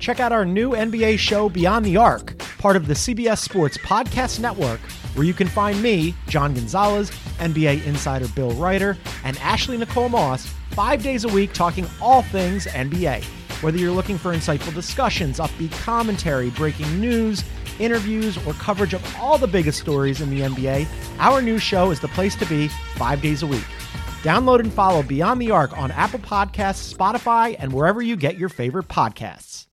check out our new NBA show, Beyond the Arc, part of the CBS Sports Podcast Network, where you can find me, John Gonzalez, NBA insider Bill Reiter, and Ashley Nicole Moss five days a week talking all things NBA. Whether you're looking for insightful discussions, upbeat commentary, breaking news, interviews, or coverage of all the biggest stories in the NBA, our new show is the place to be five days a week. Download and follow Beyond the Arc on Apple Podcasts, Spotify, and wherever you get your favorite podcasts.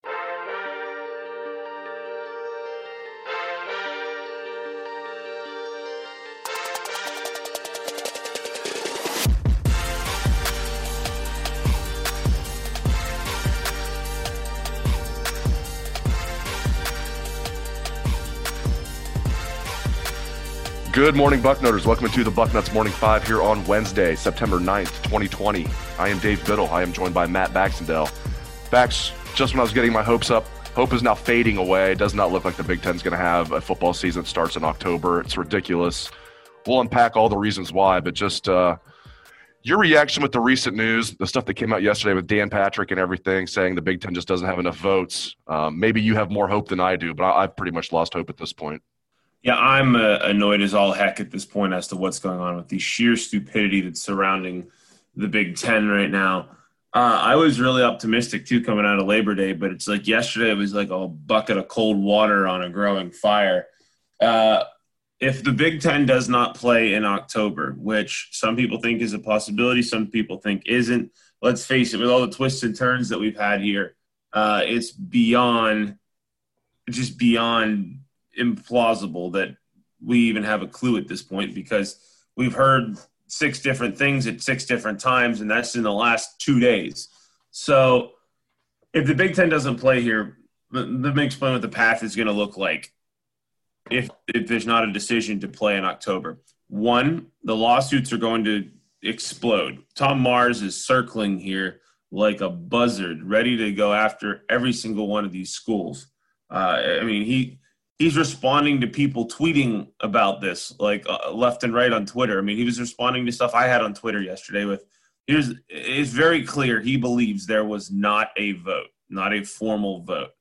Good morning, Bucknutters. Welcome to the Bucknuts Morning Five here on Wednesday, September 9th, 2020. I am Dave Biddle. I am joined by Matt Baxendale. Bax, just when I was getting my hopes up, hope is now fading away. It does not look like the Big Ten's going to have a football season that starts in October. It's ridiculous. We'll unpack all the reasons why, but just uh, your reaction with the recent news, the stuff that came out yesterday with Dan Patrick and everything, saying the Big Ten just doesn't have enough votes. Um, maybe you have more hope than I do, but I, I've pretty much lost hope at this point. Yeah, I'm uh, annoyed as all heck at this point as to what's going on with the sheer stupidity that's surrounding the Big Ten right now. Uh, I was really optimistic too coming out of Labor Day, but it's like yesterday it was like a bucket of cold water on a growing fire. Uh, if the Big Ten does not play in October, which some people think is a possibility, some people think isn't, let's face it, with all the twists and turns that we've had here, uh, it's beyond, just beyond implausible that we even have a clue at this point because we've heard six different things at six different times, and that's in the last two days. So if the Big Ten doesn't play here, let me explain what the path is going to look like if, if there's not a decision to play in October. One, the lawsuits are going to explode. Tom Mars is circling here like a buzzard, ready to go after every single one of these schools. Uh, I mean, he he's responding to people tweeting about this like uh, left and right on twitter. I mean he was responding to stuff i had on twitter yesterday with here's it's very clear he believes there was not a vote not a formal vote.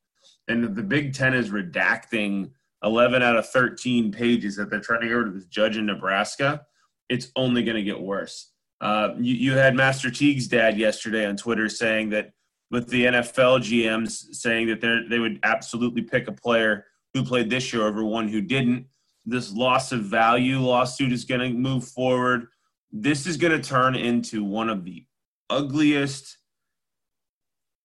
And the big ten is redacting 11 out of 13 pages that they're trying to get rid of this judge in nebraska. It's only going to get worse. Uh, you, you had master teague's dad yesterday on twitter saying that with the nfl gms saying that they they would absolutely pick a player who played this year over one who didn't. This loss of value lawsuit is going to move forward. This is going to turn into one of the ugliest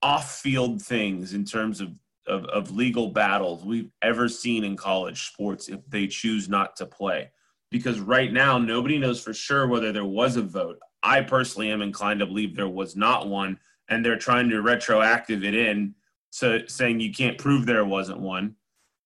off field things in terms of, of, of, legal battles we've ever seen in college sports if they choose not to play. Because right now, nobody knows for sure whether there was a vote. I personally am inclined to believe there was not one, and they're trying to retroactive it in, so saying you can't prove there wasn't one.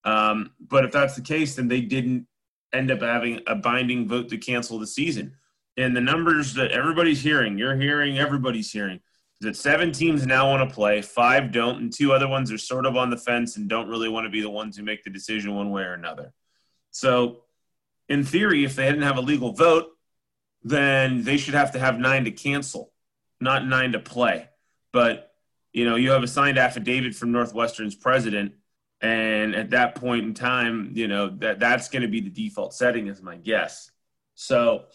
Um, but if that's the case, then they didn't end up having a binding vote to cancel the season. And the numbers that everybody's hearing, you're hearing, everybody's hearing, is that seven teams now want to play, five don't, and two other ones are sort of on the fence and don't really want to be the ones who make the decision one way or another. So, in theory, if they didn't have a legal vote, then they should have to have nine to cancel, not nine to play. But, you know, you have a signed affidavit from Northwestern's president and at that point in time, you know that that's going to be the default setting, is my guess. So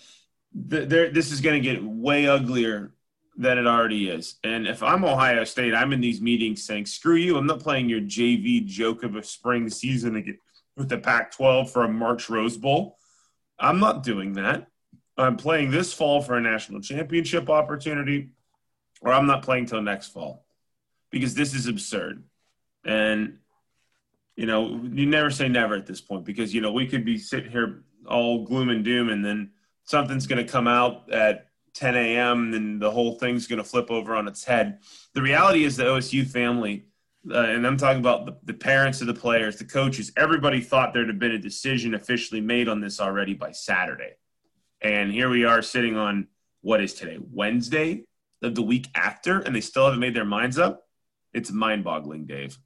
th- this is going to get way uglier than it already is. And if I'm Ohio State, I'm in these meetings saying, "Screw you! I'm not playing your JV joke of a spring season again with the Pac-12 for a March Rose Bowl. I'm not doing that. I'm playing this fall for a national championship opportunity, or I'm not playing till next fall because this is absurd." And you know, you never say never at this point because, you know, we could be sitting here all gloom and doom and then something's going to come out at 10 a.m. and the whole thing's going to flip over on its head. The reality is the OSU family, uh, and I'm talking about the, the parents of the players, the coaches, everybody thought there'd have been a decision officially made on this already by Saturday. And here we are sitting on what is today, Wednesday of the week after, and they still haven't made their minds up. It's mind boggling, Dave.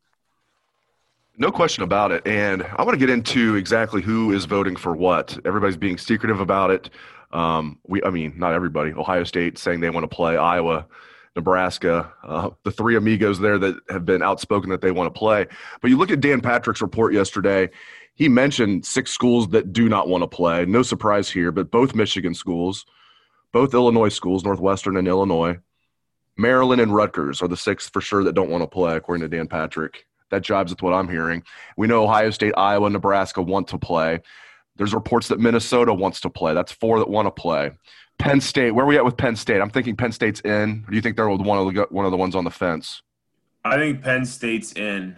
No question about it. And I want to get into exactly who is voting for what. Everybody's being secretive about it. Um, we, I mean, not everybody. Ohio State saying they want to play. Iowa Nebraska, uh, the three amigos there that have been outspoken that they want to play. But you look at Dan Patrick's report yesterday, he mentioned six schools that do not want to play. No surprise here, but both Michigan schools, both Illinois schools, Northwestern and Illinois, Maryland and Rutgers are the six for sure that don't want to play, according to Dan Patrick. That jibes with what I'm hearing. We know Ohio State, Iowa, Nebraska want to play. There's reports that Minnesota wants to play. That's four that want to play. Penn State, where are we at with Penn State? I'm thinking Penn State's in. Or do you think they're one of the one of the ones on the fence? I think Penn State's in.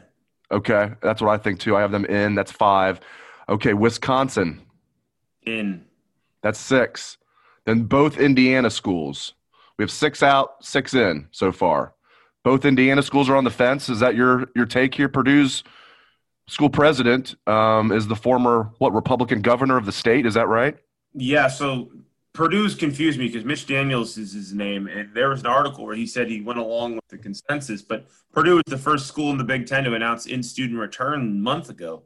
Okay, that's what I think too. I have them in. That's five. Okay, Wisconsin. In. That's six. Then both Indiana schools. We have six out, six in so far. Both Indiana schools are on the fence. Is that your your take here? Purdue's school president um, is the former what Republican governor of the state. Is that right? Yeah. So Purdue's confused me because Mitch Daniels is his name, and there was an article where he said he went along with the consensus. But Purdue was the first school in the Big Ten to announce in-student return month ago,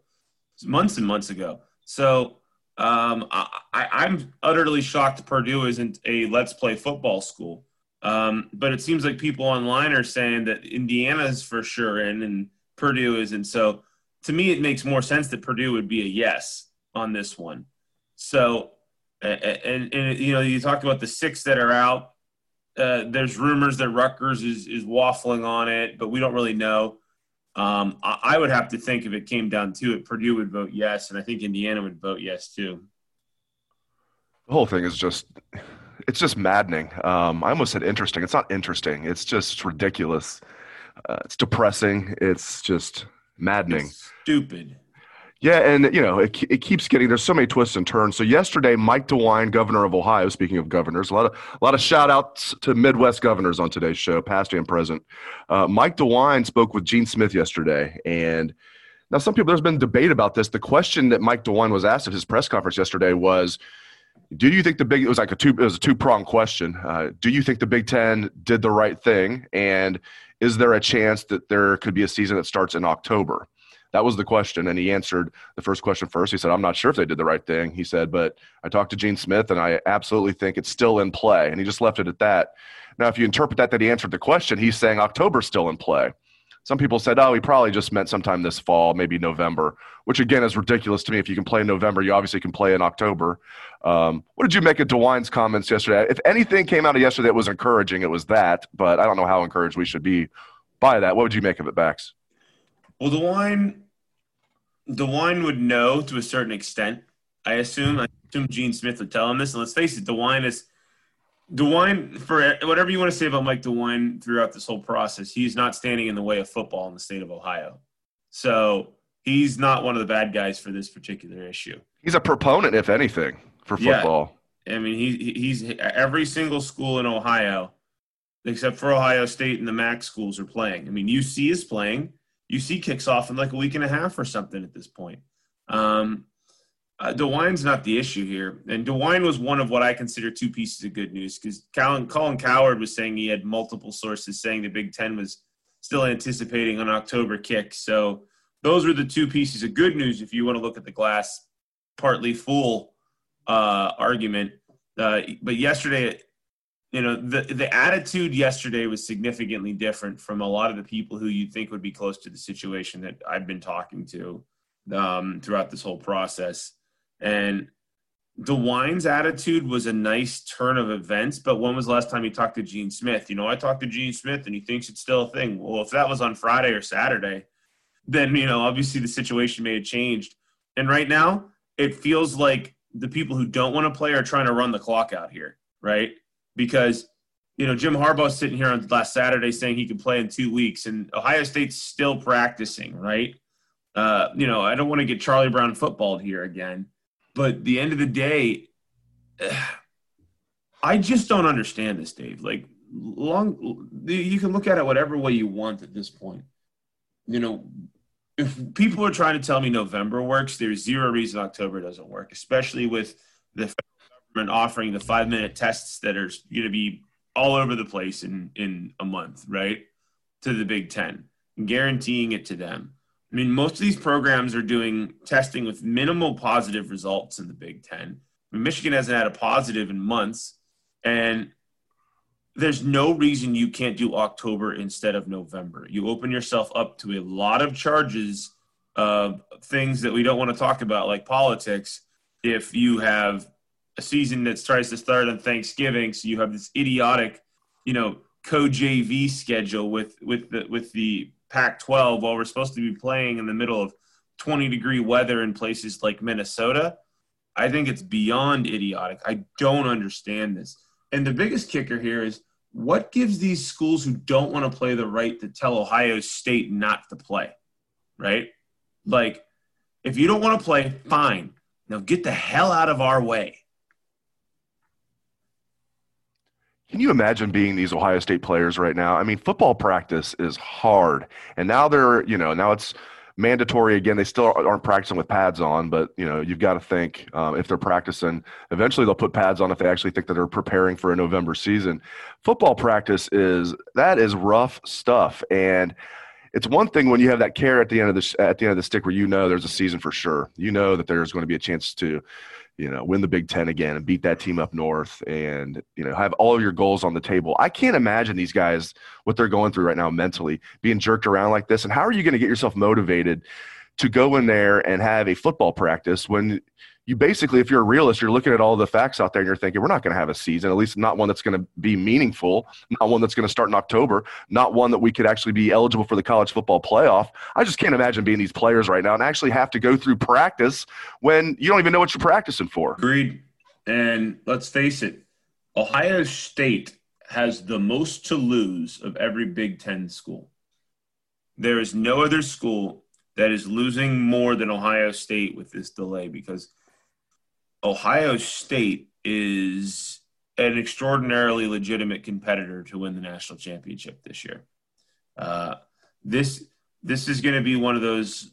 months and months ago. So um, I, am utterly shocked Purdue isn't a let's play football school. Um, but it seems like people online are saying that Indiana's for sure in and Purdue isn't. So to me, it makes more sense that Purdue would be a yes on this one. So and, and, and, you know you talked about the six that are out. Uh, there's rumors that Rutgers is is waffling on it, but we don't really know. Um, I, I, would have to think if it came down to it, Purdue would vote yes, and I think Indiana would vote yes too. The whole thing is just it's just maddening. Um, I almost said interesting. It's not interesting. It's just ridiculous. Uh, it's depressing. It's just maddening. It's stupid. Yeah, and you know it, it keeps getting. There's so many twists and turns. So yesterday, Mike DeWine, governor of Ohio. Speaking of governors, a lot of a lot of shout outs to Midwest governors on today's show, past and present. Uh, Mike DeWine spoke with Gene Smith yesterday, and now some people there's been debate about this. The question that Mike DeWine was asked at his press conference yesterday was, "Do you think the big?" It was like a two. It was a two prong question. Uh, do you think the Big Ten did the right thing, and is there a chance that there could be a season that starts in October? That was the question. And he answered the first question first. He said, I'm not sure if they did the right thing. He said, but I talked to Gene Smith and I absolutely think it's still in play. And he just left it at that. Now, if you interpret that that he answered the question, he's saying October's still in play. Some people said, oh, he probably just meant sometime this fall, maybe November, which again is ridiculous to me. If you can play in November, you obviously can play in October. Um, what did you make of DeWine's comments yesterday? If anything came out of yesterday that was encouraging, it was that, but I don't know how encouraged we should be by that. What would you make of it, Bax? Well, DeWine, DeWine would know to a certain extent. I assume. I assume Gene Smith would tell him this. And let's face it, DeWine is DeWine for whatever you want to say about Mike DeWine throughout this whole process. He's not standing in the way of football in the state of Ohio. So he's not one of the bad guys for this particular issue. He's a proponent, if anything, for football. Yeah. I mean, he, he's every single school in Ohio, except for Ohio State and the MAC schools, are playing. I mean, UC is playing. UC kicks off in like a week and a half or something at this point. Um, uh, DeWine's not the issue here. And DeWine was one of what I consider two pieces of good news because Colin, Colin Cowherd was saying he had multiple sources saying the Big Ten was still anticipating an October kick. So those were the two pieces of good news if you want to look at the glass partly full uh, argument. Uh, but yesterday, you know the the attitude yesterday was significantly different from a lot of the people who you'd think would be close to the situation that I've been talking to um, throughout this whole process. And DeWine's attitude was a nice turn of events, but when was the last time you talked to Gene Smith? You know, I talked to Gene Smith and he thinks it's still a thing. Well, if that was on Friday or Saturday, then you know, obviously the situation may have changed. And right now, it feels like the people who don't want to play are trying to run the clock out here, right? because you know Jim Harbaugh's sitting here on last Saturday saying he could play in two weeks, and Ohio State's still practicing, right? Uh, you know, I don't want to get Charlie Brown footballed here again, but the end of the day, I just don't understand this, Dave. Like, long, you can look at it whatever way you want at this point. You know, if people are trying to tell me November works, there's zero reason October doesn't work, especially with the government offering the five minute tests that are going to be all over the place in in a month, right? To the Big Ten, guaranteeing it to them. I mean, most of these programs are doing testing with minimal positive results in the Big Ten. I mean, Michigan hasn't had a positive in months, and there's no reason you can't do October instead of November. You open yourself up to a lot of charges of things that we don't want to talk about, like politics, if you have a season that tries to start on Thanksgiving, so you have this idiotic, you know, co JV schedule with with the with the Pac-12 while we're supposed to be playing in the middle of 20 degree weather in places like Minnesota. I think it's beyond idiotic. I don't understand this. And the biggest kicker here is what gives these schools who don't want to play the right to tell Ohio State not to play? Right? Like, if you don't want to play, fine. Now get the hell out of our way. Can you imagine being these Ohio State players right now? I mean, football practice is hard. And now they're, you know, now it's mandatory again. They still aren't practicing with pads on, but you know you've got to think um, if they're practicing. Eventually, they'll put pads on if they actually think that they're preparing for a November season. Football practice is that is rough stuff, and it's one thing when you have that care at the end of the at the end of the stick where you know there's a season for sure. You know that there's going to be a chance to you know, win the Big Ten again and beat that team up north and, you know, have all of your goals on the table. I can't imagine these guys, what they're going through right now mentally, being jerked around like this. And how are you going to get yourself motivated to go in there and have a football practice when you basically, if you're a realist, you're looking at all the facts out there and you're thinking, we're not going to have a season, at least not one that's going to be meaningful, not one that's going to start in October, not one that we could actually be eligible for the college football playoff. I just can't imagine being these players right now and actually have to go through practice when you don't even know what you're practicing for. Agreed. And let's face it, Ohio State has the most to lose of every Big Ten school. There is no other school that is losing more than Ohio State with this delay because Ohio State is an extraordinarily legitimate competitor to win the national championship this year. Uh, this this is going to be one of those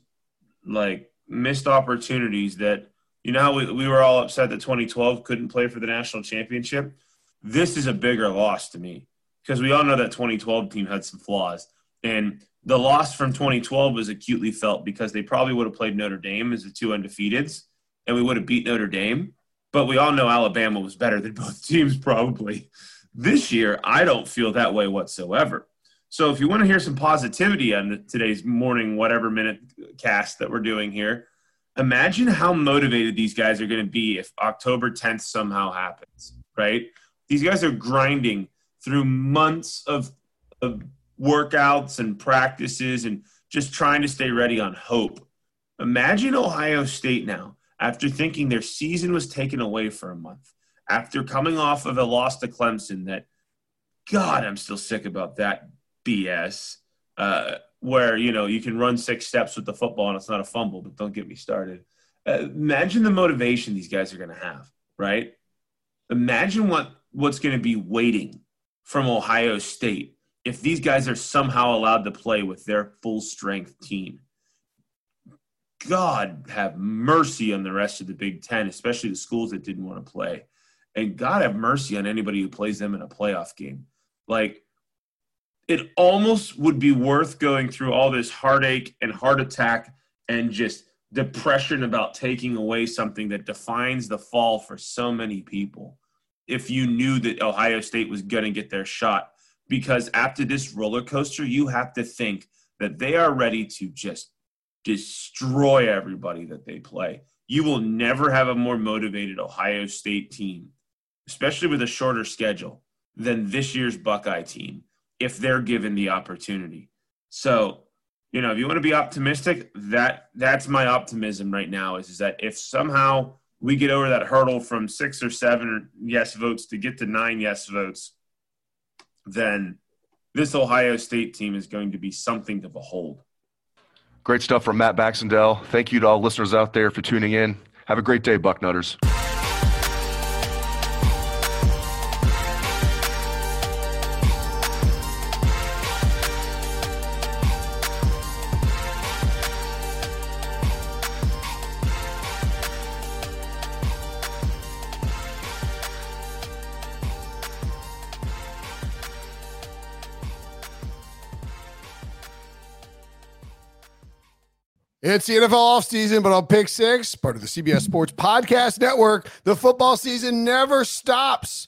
like missed opportunities that you know we, we were all upset that 2012 couldn't play for the national championship. This is a bigger loss to me because we all know that 2012 team had some flaws, and the loss from 2012 was acutely felt because they probably would have played Notre Dame as the two undefeateds and we would have beat Notre Dame. But we all know Alabama was better than both teams, probably. This year, I don't feel that way whatsoever. So if you want to hear some positivity on today's morning, whatever minute cast that we're doing here, imagine how motivated these guys are going to be if October 10th somehow happens, right? These guys are grinding through months of, of workouts and practices and just trying to stay ready on hope. Imagine Ohio State now after thinking their season was taken away for a month, after coming off of a loss to Clemson that, God, I'm still sick about that BS. Uh, where you know you can run six steps with the football and it's not a fumble, but don't get me started. Uh, imagine the motivation these guys are going to have, right? Imagine what what's going to be waiting from Ohio State if these guys are somehow allowed to play with their full strength team. God have mercy on the rest of the Big Ten, especially the schools that didn't want to play. And God have mercy on anybody who plays them in a playoff game. Like, it almost would be worth going through all this heartache and heart attack and just depression about taking away something that defines the fall for so many people if you knew that Ohio State was going to get their shot. Because after this roller coaster, you have to think that they are ready to just destroy everybody that they play. You will never have a more motivated Ohio State team, especially with a shorter schedule, than this year's Buckeye team if they're given the opportunity. So, you know, if you want to be optimistic, that that's my optimism right now is, is that if somehow we get over that hurdle from six or seven yes votes to get to nine yes votes, then this Ohio State team is going to be something to behold. Great stuff from Matt Baxendale. Thank you to all listeners out there for tuning in. Have a great day, Bucknutters. It's the NFL offseason, but on Pick Six, part of the CBS Sports Podcast Network, the football season never stops.